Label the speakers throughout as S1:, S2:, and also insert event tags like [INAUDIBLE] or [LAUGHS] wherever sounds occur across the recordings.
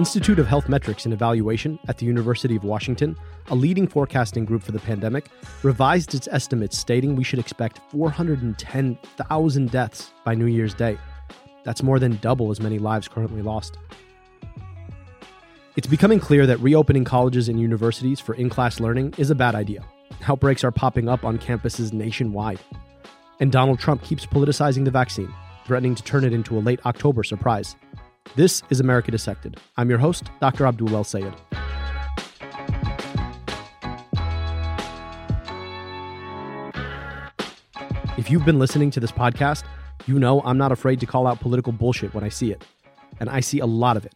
S1: Institute of Health Metrics and Evaluation at the University of Washington, a leading forecasting group for the pandemic, revised its estimates stating we should expect 410,000 deaths by New Year's Day. That's more than double as many lives currently lost. It's becoming clear that reopening colleges and universities for in class learning is a bad idea. Outbreaks are popping up on campuses nationwide. And Donald Trump keeps politicizing the vaccine, threatening to turn it into a late October surprise. This is America Dissected. I'm your host, Dr. Abdul El Sayed. If you've been listening to this podcast, you know I'm not afraid to call out political bullshit when I see it. And I see a lot of it.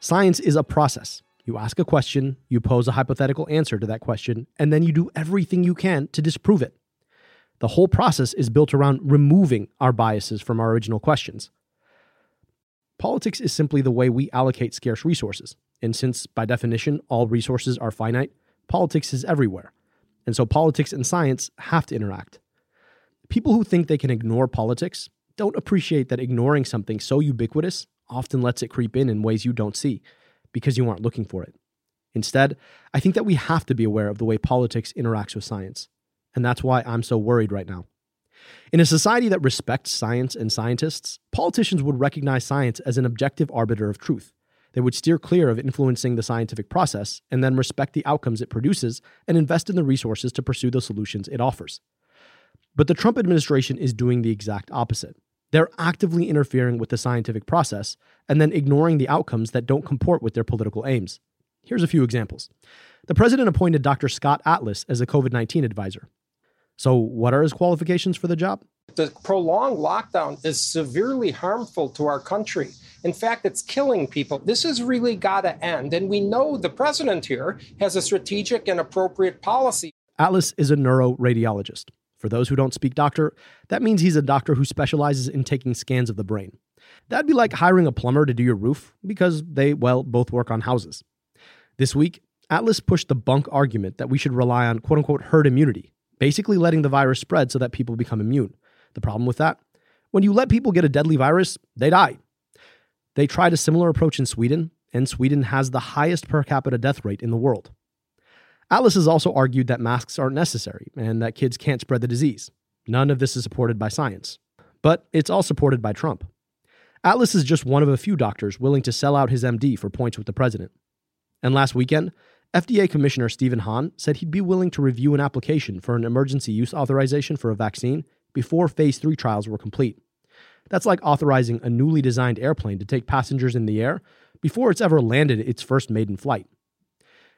S1: Science is a process. You ask a question, you pose a hypothetical answer to that question, and then you do everything you can to disprove it. The whole process is built around removing our biases from our original questions. Politics is simply the way we allocate scarce resources. And since, by definition, all resources are finite, politics is everywhere. And so politics and science have to interact. People who think they can ignore politics don't appreciate that ignoring something so ubiquitous often lets it creep in in ways you don't see because you aren't looking for it. Instead, I think that we have to be aware of the way politics interacts with science. And that's why I'm so worried right now. In a society that respects science and scientists, politicians would recognize science as an objective arbiter of truth. They would steer clear of influencing the scientific process and then respect the outcomes it produces and invest in the resources to pursue the solutions it offers. But the Trump administration is doing the exact opposite. They're actively interfering with the scientific process and then ignoring the outcomes that don't comport with their political aims. Here's a few examples. The president appointed Dr. Scott Atlas as a COVID 19 advisor. So, what are his qualifications for the job?
S2: The prolonged lockdown is severely harmful to our country. In fact, it's killing people. This has really got to end. And we know the president here has a strategic and appropriate policy.
S1: Atlas is a neuroradiologist. For those who don't speak doctor, that means he's a doctor who specializes in taking scans of the brain. That'd be like hiring a plumber to do your roof because they, well, both work on houses. This week, Atlas pushed the bunk argument that we should rely on quote unquote herd immunity basically letting the virus spread so that people become immune. The problem with that? When you let people get a deadly virus, they die. They tried a similar approach in Sweden, and Sweden has the highest per capita death rate in the world. Atlas has also argued that masks aren't necessary and that kids can't spread the disease. None of this is supported by science. But it's all supported by Trump. Atlas is just one of a few doctors willing to sell out his MD for points with the president. And last weekend, FDA Commissioner Stephen Hahn said he'd be willing to review an application for an emergency use authorization for a vaccine before phase 3 trials were complete. That's like authorizing a newly designed airplane to take passengers in the air before it's ever landed its first maiden flight.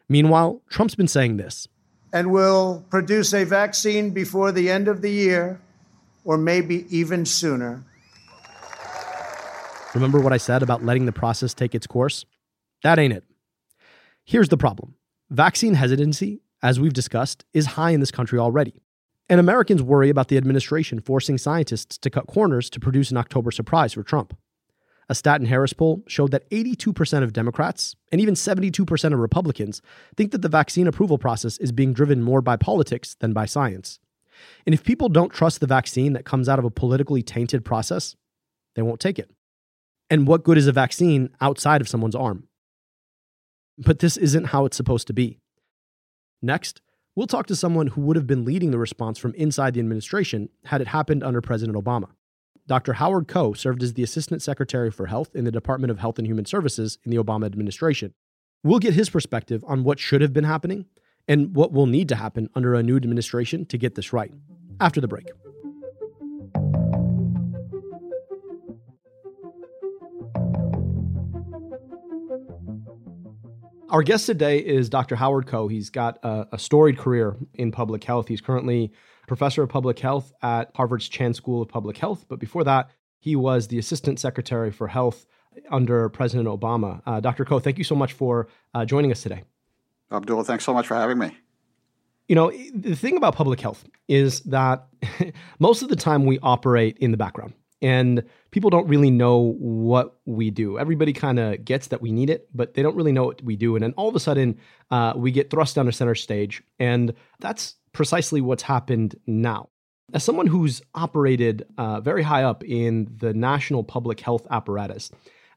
S1: Meanwhile, Trump's been saying this.
S3: And will produce a vaccine before the end of the year, or maybe even sooner.
S1: Remember what I said about letting the process take its course? That ain't it. Here's the problem Vaccine hesitancy, as we've discussed, is high in this country already. And Americans worry about the administration forcing scientists to cut corners to produce an October surprise for Trump. A Staten Harris poll showed that 82% of Democrats and even 72% of Republicans think that the vaccine approval process is being driven more by politics than by science. And if people don't trust the vaccine that comes out of a politically tainted process, they won't take it. And what good is a vaccine outside of someone's arm? But this isn't how it's supposed to be. Next, we'll talk to someone who would have been leading the response from inside the administration had it happened under President Obama. Dr. Howard Koh served as the Assistant Secretary for Health in the Department of Health and Human Services in the Obama administration. We'll get his perspective on what should have been happening and what will need to happen under a new administration to get this right. After the break. Our guest today is Dr. Howard Koh. He's got a, a, storied career in public health. He's currently professor of public health at Harvard's Chan School of Public Health. But before that, he was the assistant secretary for health under President Obama. Uh, Dr. Koh, thank you so much for uh, joining us today.
S4: Abdul, thanks so much for having me.
S1: You know, the thing about public health is that [LAUGHS] most of the time we operate in the background and people don't really know what we do. Everybody kind of gets that we need it, but they don't really know what we do. And then all of a sudden, uh, we get thrust down to center stage, and that's precisely what's happened now. As someone who's operated uh, very high up in the national public health apparatus,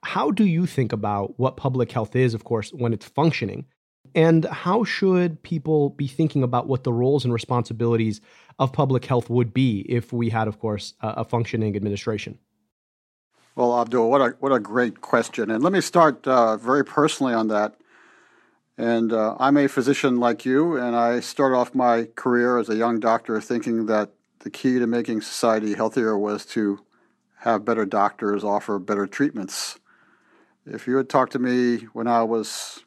S1: How do you think about what public health is, of course, when it's functioning? And how should people be thinking about what the roles and responsibilities of public health would be if we had, of course, a, a functioning administration?
S4: Well, Abdul, what a what a great question, and let me start uh, very personally on that. And uh, I'm a physician like you, and I started off my career as a young doctor thinking that the key to making society healthier was to have better doctors offer better treatments. If you had talked to me when I was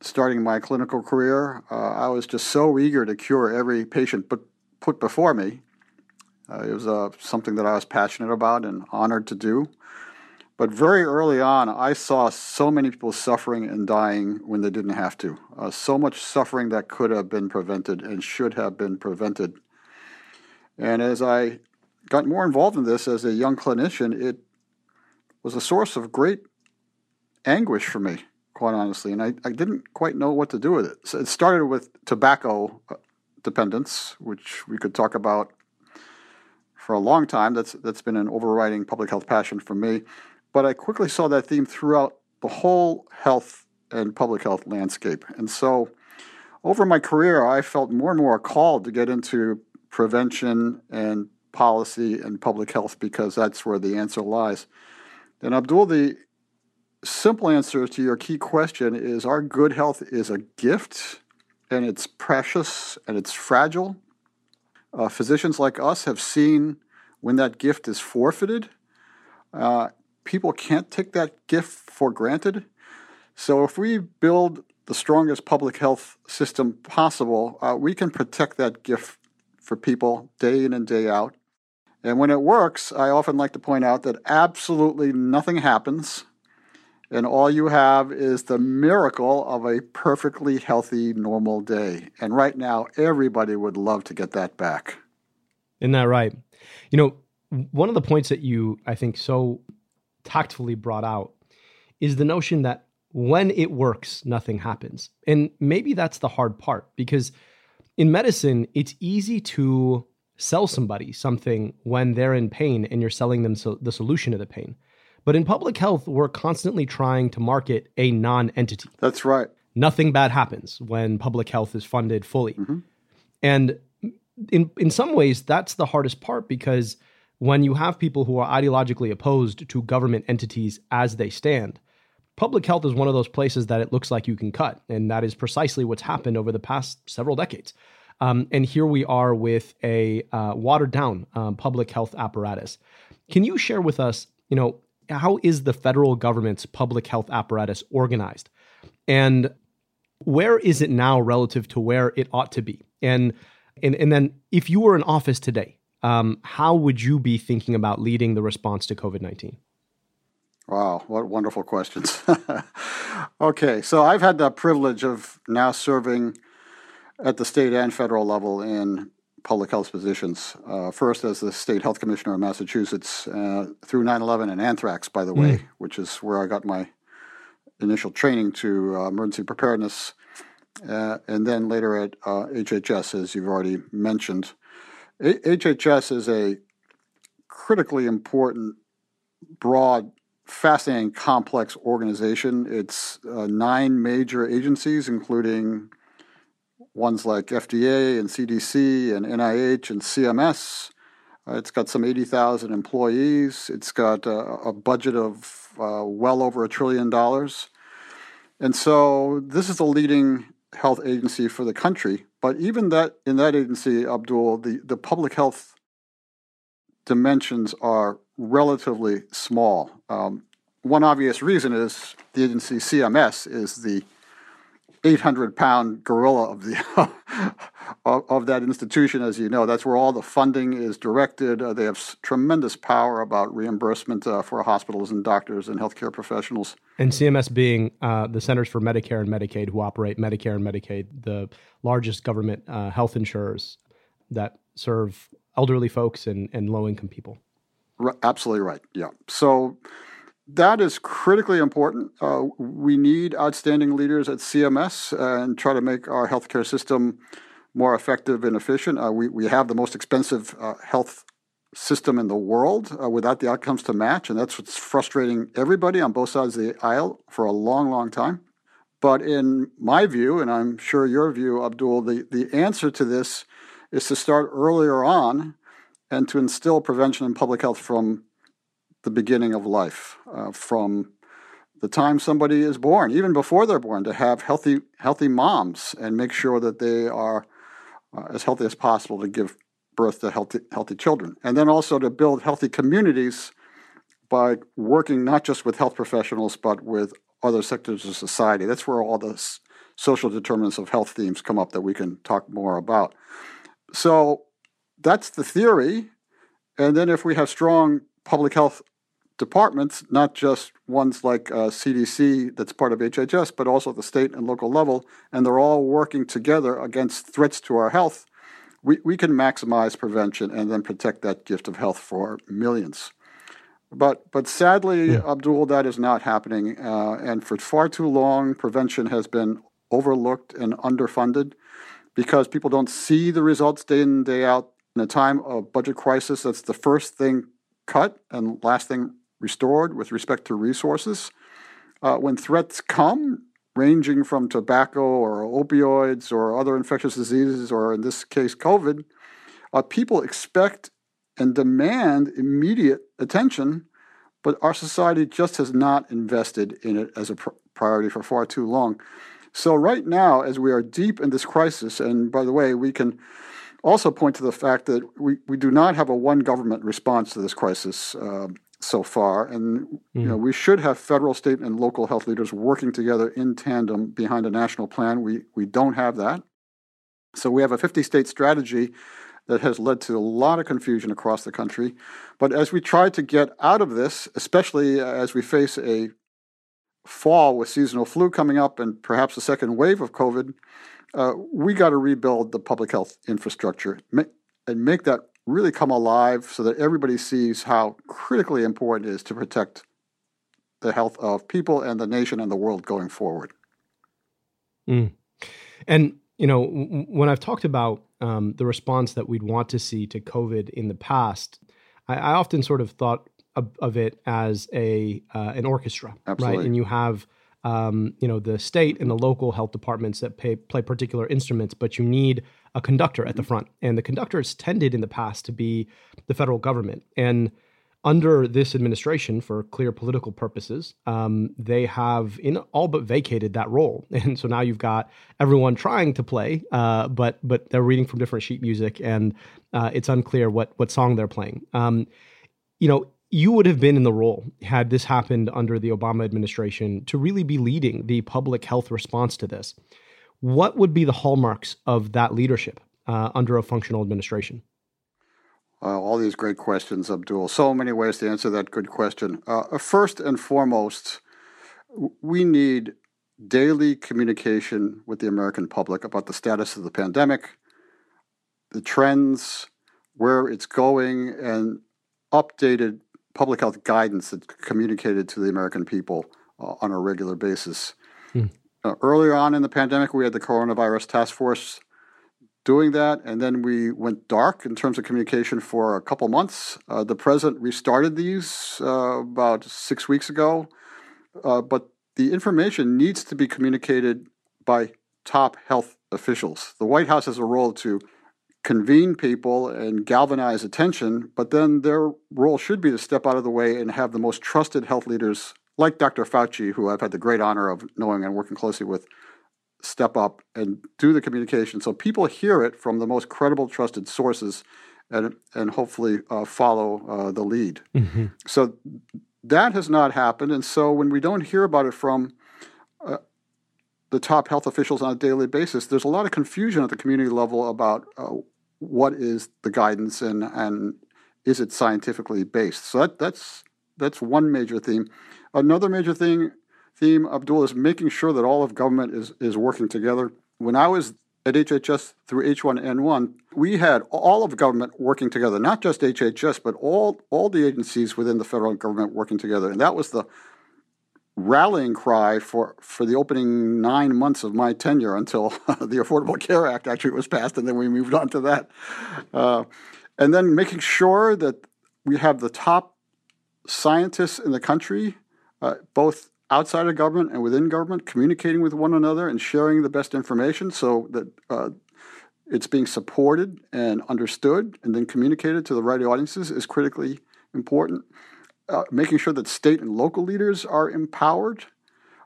S4: starting my clinical career, uh, I was just so eager to cure every patient but put before me. Uh, it was uh, something that I was passionate about and honored to do. But very early on, I saw so many people suffering and dying when they didn't have to. Uh, so much suffering that could have been prevented and should have been prevented. And as I got more involved in this as a young clinician, it was a source of great anguish for me, quite honestly. And I, I didn't quite know what to do with it. So it started with tobacco uh, dependence, which we could talk about for a long time. That's that's been an overriding public health passion for me. But I quickly saw that theme throughout the whole health and public health landscape. And so over my career, I felt more and more called to get into prevention and policy and public health because that's where the answer lies. And Abdul, the simple answer to your key question is our good health is a gift and it's precious and it's fragile. Uh, physicians like us have seen when that gift is forfeited. Uh, people can't take that gift for granted. So if we build the strongest public health system possible, uh, we can protect that gift for people day in and day out. And when it works, I often like to point out that absolutely nothing happens, and all you have is the miracle of a perfectly healthy, normal day. And right now, everybody would love to get that back.
S1: Isn't that right? You know, one of the points that you, I think, so tactfully brought out is the notion that when it works, nothing happens. And maybe that's the hard part because in medicine, it's easy to sell somebody something when they're in pain and you're selling them so the solution to the pain. But in public health, we're constantly trying to market a non entity.
S4: That's right.
S1: Nothing bad happens when public health is funded fully. Mm-hmm. And in, in some ways, that's the hardest part because when you have people who are ideologically opposed to government entities as they stand, public health is one of those places that it looks like you can cut. And that is precisely what's happened over the past several decades. Um, and here we are with a uh, watered down um, public health apparatus. Can you share with us, you know, how is the federal government's public health apparatus organized? And where is it now relative to where it ought to be? And and, and then if you were in office today, um, how would you be thinking about leading the response to COVID 19?
S4: Wow, what wonderful questions. [LAUGHS] okay, so I've had the privilege of now serving at the state and federal level in public health positions. Uh, first, as the state health commissioner of Massachusetts uh, through 9 11 and anthrax, by the way, mm. which is where I got my initial training to uh, emergency preparedness. Uh, and then later at HHS, uh, as you've already mentioned. HHS is a critically important, broad, fascinating, complex organization. It's uh, nine major agencies, including ones like FDA and CDC and NIH and CMS. Uh, it's got some 80,000 employees. It's got a budget of uh, well over a trillion dollars. And so this is the leading health agency for the country. But even that in that agency, Abdul, the, the public health dimensions are relatively small. Um, one obvious reason is the agency CMS is the 800 pound gorilla of the [LAUGHS] of, of, that institution as you know. That's where all the funding is directed. Uh, they have tremendous power about reimbursement uh, for hospitals and doctors and healthcare professionals.
S1: And cms being uh, the centers for medicare and medicaid who operate medicare and medicaid the largest government uh, health insurers that serve elderly folks and, and low income people.
S4: Right, absolutely right. Yeah. So that is critically important. Uh, we need outstanding leaders at CMS and try to make our healthcare system more effective and efficient. Uh, we, we have the most expensive uh, health system in the world uh, without the outcomes to match. And that's what's frustrating everybody on both sides of the aisle for a long, long time. But in my view, and I'm sure your view, Abdul, the, the answer to this is to start earlier on and to instill prevention and public health from the beginning of life, uh, from the time somebody is born, even before they're born, to have healthy healthy moms and make sure that they are uh, as healthy as possible to give birth to healthy healthy children, and then also to build healthy communities by working not just with health professionals but with other sectors of society. That's where all the social determinants of health themes come up that we can talk more about. So that's the theory. And then if we have strong public health departments, not just ones like uh, CDC that's part of HHS, but also the state and local level, and they're all working together against threats to our health, we, we can maximize prevention and then protect that gift of health for millions. But, but sadly, yeah. Abdul, that is not happening. Uh, and for far too long, prevention has been overlooked and underfunded because people don't see the results day in, day out. In a time of budget crisis, that's the first thing cut and last thing restored with respect to resources. Uh, when threats come, ranging from tobacco or opioids or other infectious diseases, or in this case, COVID, uh, people expect and demand immediate attention, but our society just has not invested in it as a pr- priority for far too long. So, right now, as we are deep in this crisis, and by the way, we can also point to the fact that we, we do not have a one government response to this crisis. Uh, so far, and mm. you know hmm. we should have federal, state, and local health leaders working together in tandem behind a national plan. We we don't have that, so we have a 50-state strategy that has led to a lot of confusion across the country. But as we try to get out of this, especially as we face a fall with seasonal flu coming up and perhaps a second wave of COVID, uh, we got to rebuild the public health infrastructure and make that really come alive so that everybody sees how critically important it is to protect the health of people and the nation and the world going forward.
S1: Mm. And, you know, when I've talked about um, the response that we'd want to see to COVID in the past, I, I often sort of thought of, of it as a uh, an orchestra,
S4: Absolutely.
S1: right? And you have um, you know the state and the local health departments that pay, play particular instruments, but you need a conductor at the front. And the conductor has tended in the past to be the federal government. And under this administration, for clear political purposes, um, they have in all but vacated that role, [LAUGHS] and so now you've got everyone trying to play, uh, but but they're reading from different sheet music, and uh, it's unclear what what song they're playing. Um, you know, you would have been in the role had this happened under the Obama administration to really be leading the public health response to this. What would be the hallmarks of that leadership uh, under a functional administration?
S4: Uh, all these great questions, Abdul. So many ways to answer that good question. Uh, first and foremost, we need daily communication with the American public about the status of the pandemic, the trends, where it's going, and updated public health guidance that's communicated to the American people uh, on a regular basis. Hmm. Uh, earlier on in the pandemic, we had the coronavirus task force doing that, and then we went dark in terms of communication for a couple months. Uh, the president restarted these uh, about six weeks ago, uh, but the information needs to be communicated by top health officials. The White House has a role to convene people and galvanize attention, but then their role should be to step out of the way and have the most trusted health leaders like Dr. Fauci, who I've had the great honor of knowing and working closely with, step up and do the communication so people hear it from the most credible, trusted sources and, and hopefully uh, follow uh, the lead. Mm-hmm. So that has not happened. And so when we don't hear about it from uh, the top health officials on a daily basis, there's a lot of confusion at the community level about uh, what is the guidance and, and is it scientifically based. So that, that's, that's one major theme. Another major thing theme, Abdul, is making sure that all of government is, is working together. When I was at HHS through H1N1, we had all of government working together, not just HHS, but all, all the agencies within the federal government working together. And that was the rallying cry for, for the opening nine months of my tenure until [LAUGHS] the Affordable Care Act actually was passed, and then we moved on to that. Uh, and then making sure that we have the top scientists in the country, uh, both outside of government and within government, communicating with one another and sharing the best information so that uh, it's being supported and understood and then communicated to the right audiences is critically important. Uh, making sure that state and local leaders are empowered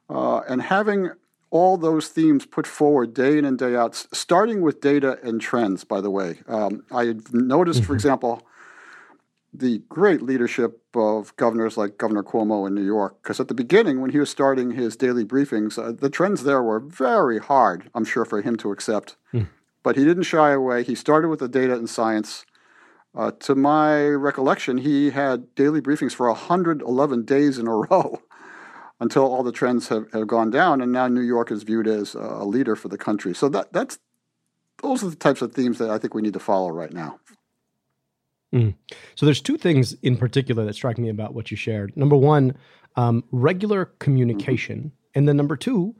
S4: uh, and having all those themes put forward day in and day out, starting with data and trends, by the way. Um, I noticed, for mm-hmm. example, the great leadership of governors like Governor Cuomo in New York, because at the beginning, when he was starting his daily briefings, uh, the trends there were very hard, I'm sure, for him to accept. Mm. But he didn't shy away. He started with the data and science. Uh, to my recollection, he had daily briefings for 111 days in a [LAUGHS] row until all the trends have, have gone down, and now New York is viewed as a leader for the country. So that that's those are the types of themes that I think we need to follow right now.
S1: Mm. So there's two things in particular that strike me about what you shared. Number one, um, regular communication, mm-hmm. and then number two,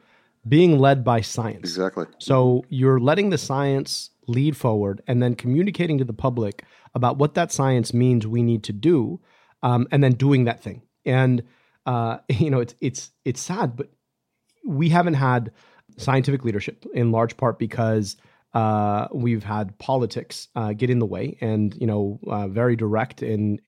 S1: being led by science.
S4: Exactly.
S1: So you're letting the science lead forward, and then communicating to the public about what that science means we need to do, um, and then doing that thing. And uh, [LAUGHS] you know, it's it's it's sad, but we haven't had scientific leadership in large part because uh, we've had politics uh, get in the way, and you know, uh, very direct and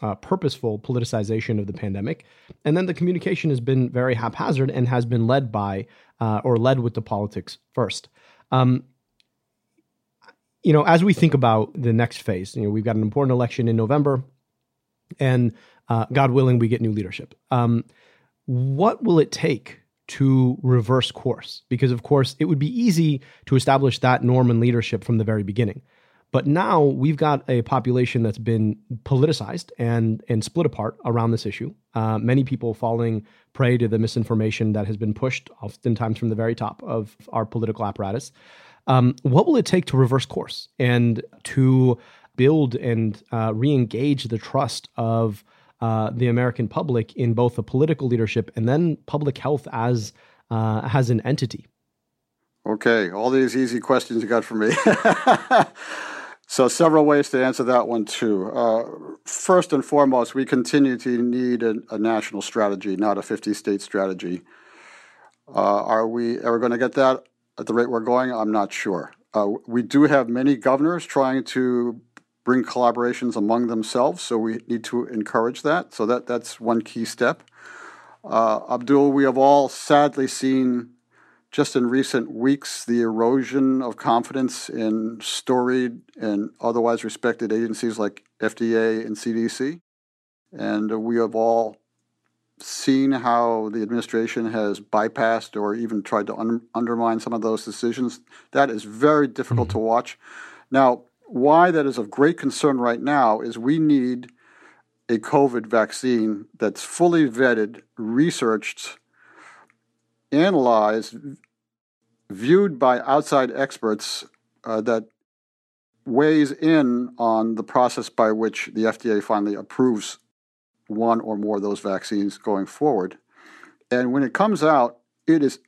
S1: uh, purposeful politicization of the pandemic, and then the communication has been very haphazard and has been led by uh, or led with the politics first. Um, you know, as we think about the next phase, you know, we've got an important election in November, and uh, God willing, we get new leadership. Um, what will it take to reverse course? Because, of course, it would be easy to establish that norm and leadership from the very beginning. But now we've got a population that's been politicized and and split apart around this issue. Uh, many people falling prey to the misinformation that has been pushed, oftentimes from the very top of our political apparatus. Um, what will it take to reverse course and to build and uh, re-engage the trust of uh, the American public in both the political leadership and then public health as uh, as an entity?
S4: Okay, all these easy questions you got for me. [LAUGHS] so, several ways to answer that one too. Uh, first and foremost, we continue to need a, a national strategy, not a 50 state strategy. Uh, are we ever going to get that at the rate we're going? I'm not sure. Uh, we do have many governors trying to bring collaborations among themselves. So we need to encourage that. So that that's one key step. Uh, Abdul, we have all sadly seen just in recent weeks the erosion of confidence in storied and otherwise respected agencies like FDA and CDC. And we have all seen how the administration has bypassed or even tried to un- undermine some of those decisions. That is very difficult mm-hmm. to watch. Now, why that is of great concern right now is we need a COVID vaccine that's fully vetted, researched, analyzed, viewed by outside experts uh, that weighs in on the process by which the FDA finally approves one or more of those vaccines going forward. And when it comes out, it is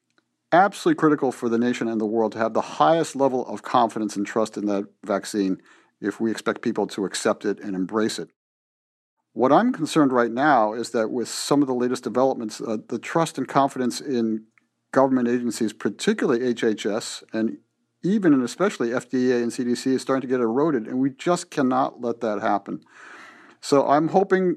S4: absolutely critical for the nation and the world to have the highest level of confidence and trust in that vaccine if we expect people to accept it and embrace it. What I'm concerned right now is that with some of the latest developments, uh, the trust and confidence in government agencies, particularly HHS and even and especially FDA and CDC, is starting to get eroded, and we just cannot let that happen. So I'm hoping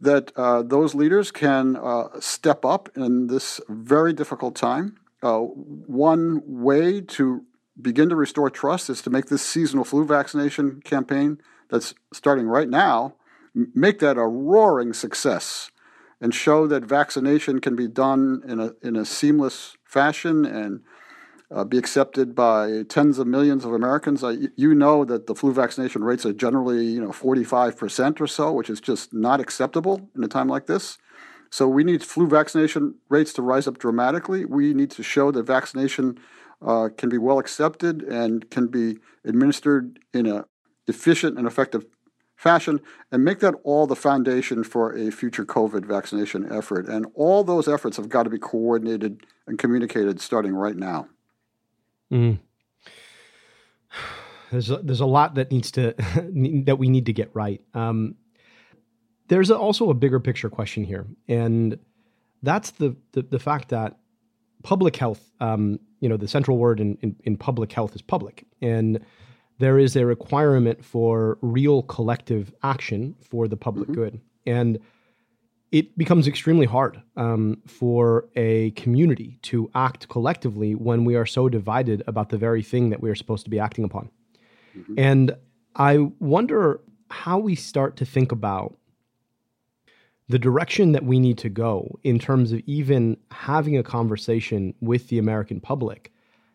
S4: that uh, those leaders can uh, step up in this very difficult time. Uh, one way to begin to restore trust is to make this seasonal flu vaccination campaign that's starting right now make that a roaring success and show that vaccination can be done in a in a seamless fashion and uh, be accepted by tens of millions of Americans. Uh, you know that the flu vaccination rates are generally you know 45% or so, which is just not acceptable in a time like this. So we need flu vaccination rates to rise up dramatically. We need to show that vaccination uh, can be well accepted and can be administered in a efficient and effective fashion and make that all the foundation for a future COVID vaccination effort. And all those efforts have got to be coordinated and communicated starting right now.
S1: Mm. [SIGHS] there's a, there's a lot that needs to [LAUGHS] that we need to get right. Um, there's also a bigger picture question here, and that's the the, the fact that public health, um, you know, the central word in, in, in public health is public, and there is a requirement for real collective action for the public mm-hmm. good, and it becomes extremely hard um, for a community to act collectively when we are so divided about the very thing that we are supposed to be acting upon. Mm-hmm. And I wonder how we start to think about the direction that we need to go in terms of even having a conversation with the American public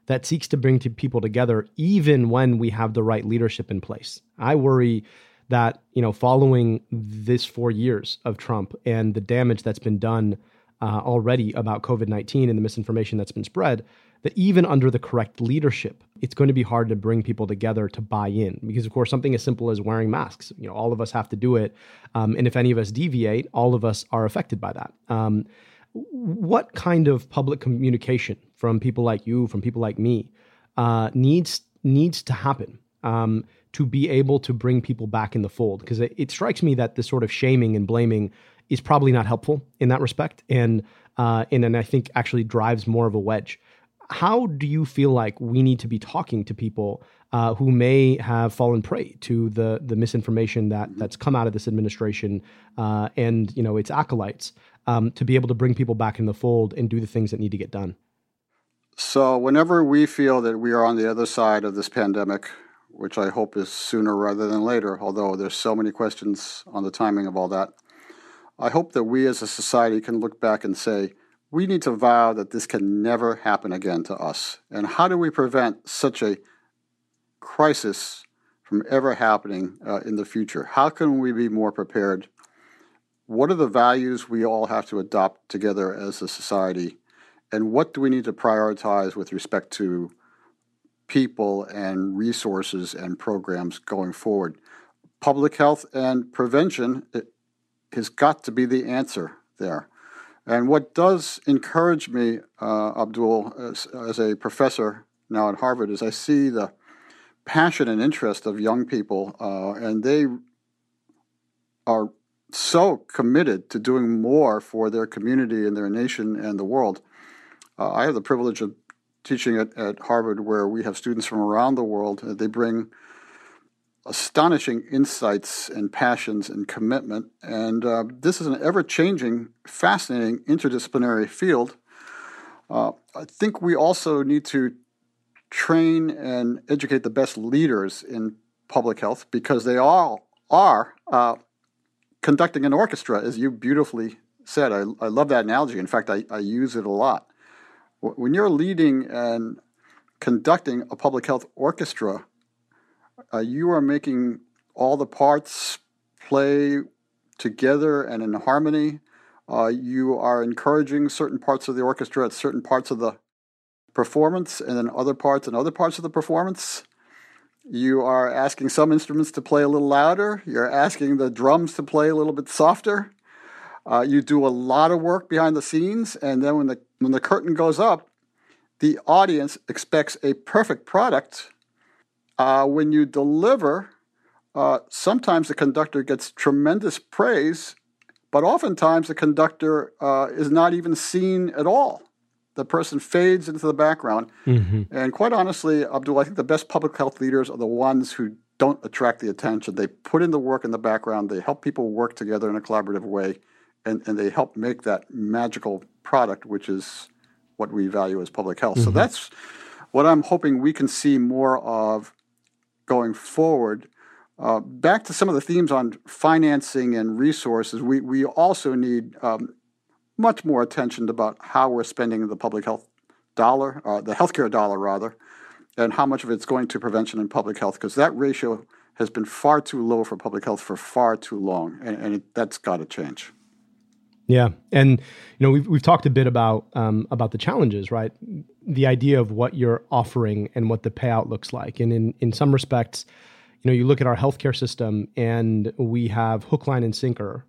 S1: that seeks to bring people together, even when we have the right leadership in place. I worry that you know following this four years of Trump and the damage that's been done uh, already about COVID nineteen and the misinformation that's been spread, that even under the correct leadership, it's going to be hard to bring people together to buy in because of course something as simple as wearing masks, you know, all of us have to do it, um, and if any of us deviate, all of us are affected by that. Um, what kind of public communication from people like you, from people like me, uh, needs needs to happen? Um, to be able to bring people back in the fold because it, it, strikes me that this sort of shaming and blaming is probably not helpful in that respect and uh, and, and I think actually drives more of a wedge. How do you feel like we need to be talking to people uh, who may have fallen prey to the the misinformation that that's come out of this administration uh, and you know its acolytes um, to be able to bring people back in the fold and do the things that need to get done?
S4: So, whenever we feel that we are on the other side of this pandemic, which I hope is sooner rather than later, although there's so many questions on the timing of all that. I hope that we as a society can look back and say, we need to vow that this can never happen again to us. And how do we prevent such a crisis from ever happening uh, in the future? How can we be more prepared? What are the values we all have to adopt together as a society? And what do we need to prioritize with respect to people and resources and programs going forward. Public health and prevention has got to be the answer there. And what does encourage me, uh, Abdul, as, as, a professor now at Harvard, is I see the passion and interest of young people, uh, and they are so committed to doing more for their community and their nation and the world. Uh, I have the privilege of teaching at, at Harvard, where we have students from around the world. They bring astonishing insights and passions and commitment. And uh, this is an ever changing, fascinating interdisciplinary field. Uh, I think we also need to train and educate the best leaders in public health because they all are uh, conducting an orchestra, as you beautifully said. I, I love that analogy. In fact, I, I use it a lot when you're leading and conducting a public health orchestra, uh, you are making all the parts play together and in harmony. Uh, you are encouraging certain parts of the orchestra at certain parts of the performance, and then other parts and other parts of the performance. You are asking some instruments to play a little louder. You're asking the drums to play a little bit softer. Uh, you do a lot of work behind the scenes, and then when the when the curtain goes up, the audience expects a perfect product. Uh, when you deliver, uh, sometimes the conductor gets tremendous praise, but oftentimes the conductor uh, is not even seen at all. The person fades into the background. Mm-hmm. And quite honestly, Abdul, I think the best public health leaders are the ones who don't attract the attention. They put in the work in the background, they help people work together in a collaborative way and, and they help make that magical product, which is what we value as public health. Mm-hmm. So that's what I'm hoping we can see more of going forward. Uh, back to some of the themes on financing and resources, we, we also need um, much more attention about how we're spending the public health dollar, uh, the healthcare dollar rather, and how much of it's going to prevention and public health, because that ratio has been far too low for public health for far too long, and, and it, that's got to change.
S1: Yeah, and you know we've we've talked a bit about um, about the challenges, right? The idea of what you're offering and what the payout looks like, and in in some respects, you know, you look at our healthcare system and we have hook, line, and sinker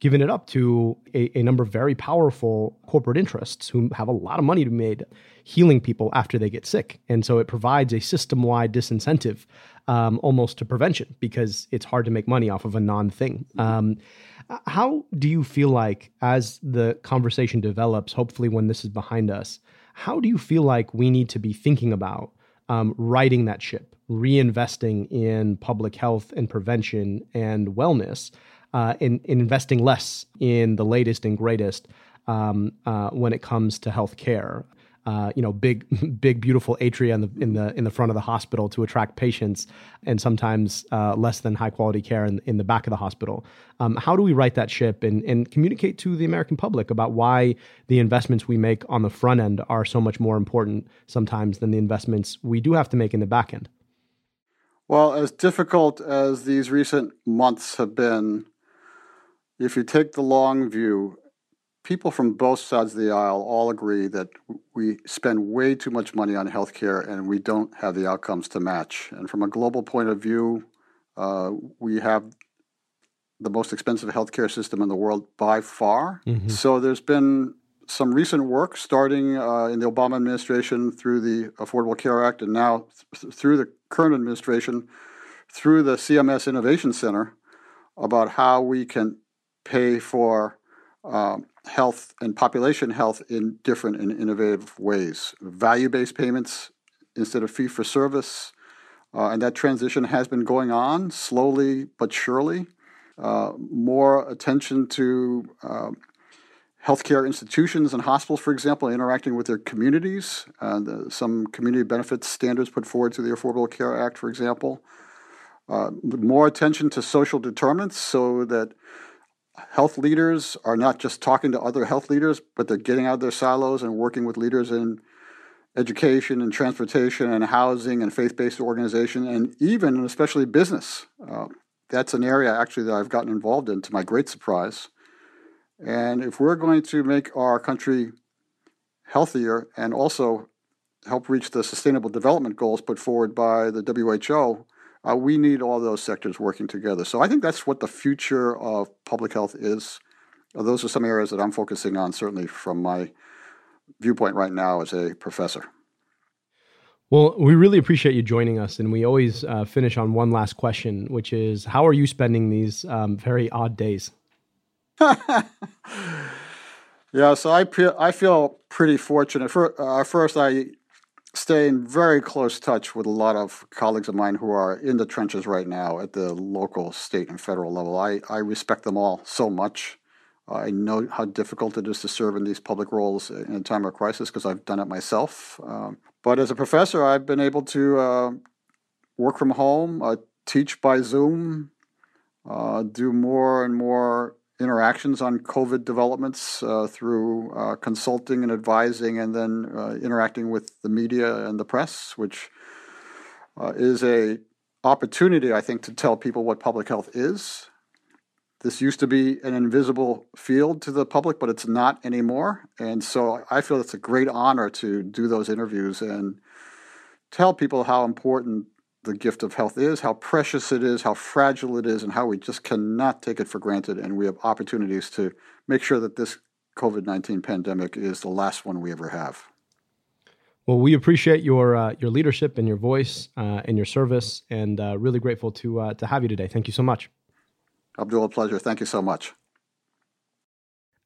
S1: given it up to a, a, number of very powerful corporate interests who have a lot of money to be made healing people after they get sick. And so it provides a system wide disincentive um, almost to prevention because it's hard to make money off of a non thing. Um, how do you feel like, as the conversation develops, hopefully when this is behind us, how do you feel like we need to be thinking about um, that ship, reinvesting in public health and prevention and wellness, uh, and, and investing less in the latest and greatest um, uh, when it comes to healthcare? uh, you know, big, [LAUGHS] big, beautiful atria in the in the in the front of the hospital to attract patients, and sometimes uh, less than high quality care in, in the back of the hospital. Um, how do we right that ship and and communicate to the American public about why the investments we make on the front end are so much more important sometimes than the investments we do have to make in the back end?
S4: Well, as difficult as these recent months have been, if you take the long view, people from both sides of the aisle all agree that we spend way too much money on healthcare and we don't have the outcomes to match. And from a global point of view, uh, we have the most expensive healthcare system in the world by far. Mm-hmm. So there's been some recent work starting uh, in the Obama administration through the Affordable Care Act and now th- through the current administration through the CMS Innovation Center about how we can pay for um, health and population health in different and innovative ways. Value based payments instead of fee for service. Uh, and that transition has been going on slowly but surely. Uh, more attention to uh, healthcare institutions and hospitals, for example, interacting with their communities. Uh, some community benefits standards put forward through the Affordable Care Act, for example. Uh, more attention to social determinants so that health leaders are not just talking to other health leaders, but they're getting out of their silos and working with leaders in education and transportation and housing and faith-based organization and even and especially business. Uh, that's an area actually that I've gotten involved in to my great surprise. And if we're going to make our country healthier and also help reach the sustainable development goals put forward by the WHO, uh, we need all those sectors working together. So I think that's what the future of public health is. Uh, those are some areas that I'm focusing on, certainly from my viewpoint right now as a professor.
S1: Well, we really appreciate you joining us, and we always uh, finish on one last question, which is, how are you spending these um, very odd days? [LAUGHS]
S4: yeah, so I feel I feel pretty fortunate. For, uh, first, I stay in very close touch with a lot of colleagues of mine who are in the trenches right now at the local, state, and federal level. I, I respect them all so much. I know how difficult it is to serve in these public roles in a time of crisis because I've done it myself. Um, but as a professor, I've been able to uh, work from home, uh, teach by Zoom, uh, do more and more interactions on COVID developments uh, through uh, consulting and advising, and then uh, interacting with the media and the press, which uh, is a opportunity, I think, to tell people what public health is. This used to be an invisible field to the public, but it's not anymore. And so I feel it's a great honor to do those interviews and tell people how important the gift of health is, how precious it is, how fragile it is, and how we just cannot take it for granted. And we have opportunities to make sure that this COVID 19 pandemic is the last one we ever have.
S1: Well, we appreciate your uh, your leadership and your voice uh, and your service, and uh, really grateful to uh, to have you today. Thank you so much.
S4: Abdul, a pleasure. Thank you so much.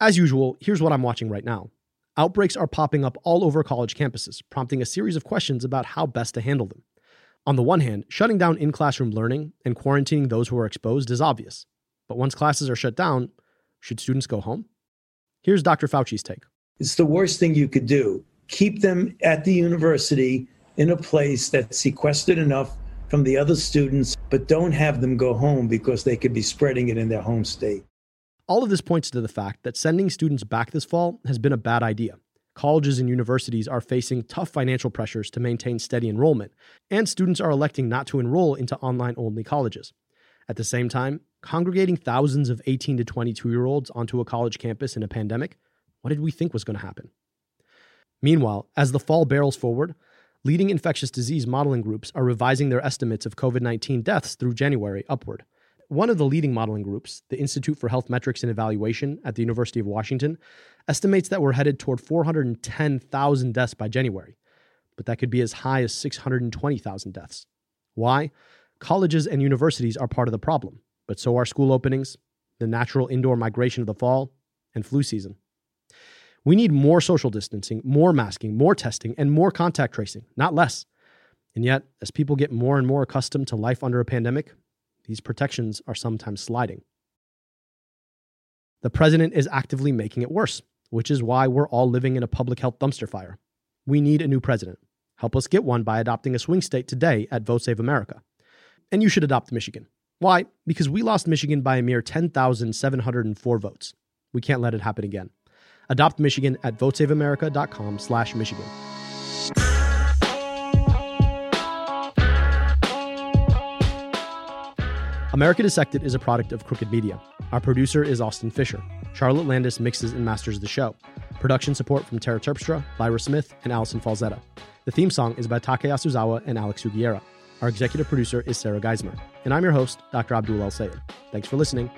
S1: As usual, here's what I'm watching right now. Outbreaks are popping up all over college campuses, prompting a series of questions about how best to handle them. On the one hand, shutting down in classroom learning and quarantining those who are exposed is obvious. But once classes are shut down, should students go home? Here's Dr. Fauci's take.
S5: It's the worst thing you could do. Keep them at the university in a place that's sequestered enough from the other students, but don't have them go home because they could be spreading it in their home state.
S1: All of this points to the fact that sending students back this fall has been a bad idea colleges and universities are facing tough financial pressures to maintain steady enrollment, and students are electing not to enroll into online only colleges. At the same time, congregating thousands of 18 to 22 year olds onto a college campus in a pandemic, what did we think was going to happen? Meanwhile, as the fall barrels forward, leading infectious disease modeling groups are revising their estimates of COVID 19 deaths through January upward. One of the leading modeling groups, the Institute for Health Metrics and Evaluation at the University of Washington, estimates that we're headed toward 410,000 deaths by January, but that could be as high as 620,000 deaths. Why? Colleges and universities are part of the problem, but so are school openings, the natural indoor migration of the fall, and flu season. We need more social distancing, more masking, more testing, and more contact tracing, not less. And yet, as people get more and more accustomed to life under a pandemic, these protections are sometimes sliding. The president is actively making it worse, which is why we're all living in a public health dumpster fire. We need a new president. Help us get one by adopting a swing state today at Vote Save America. And you should adopt Michigan. Why? Because we lost Michigan by a mere 10,704 votes. We can't let it happen again. Adopt Michigan at votesaveamerica.com slash Michigan. America Dissected is a product of Crooked Media. Our producer is Austin Fisher. Charlotte Landis mixes and masters the show. Production support from Tara Terpstra, Lyra Smith, and Allison Falzetta. The theme song is by Taka Yasuzawa and Alex Sugiura. Our executive producer is Sarah Geismer. And I'm your host, Dr. Abdul El Sayed. Thanks for listening.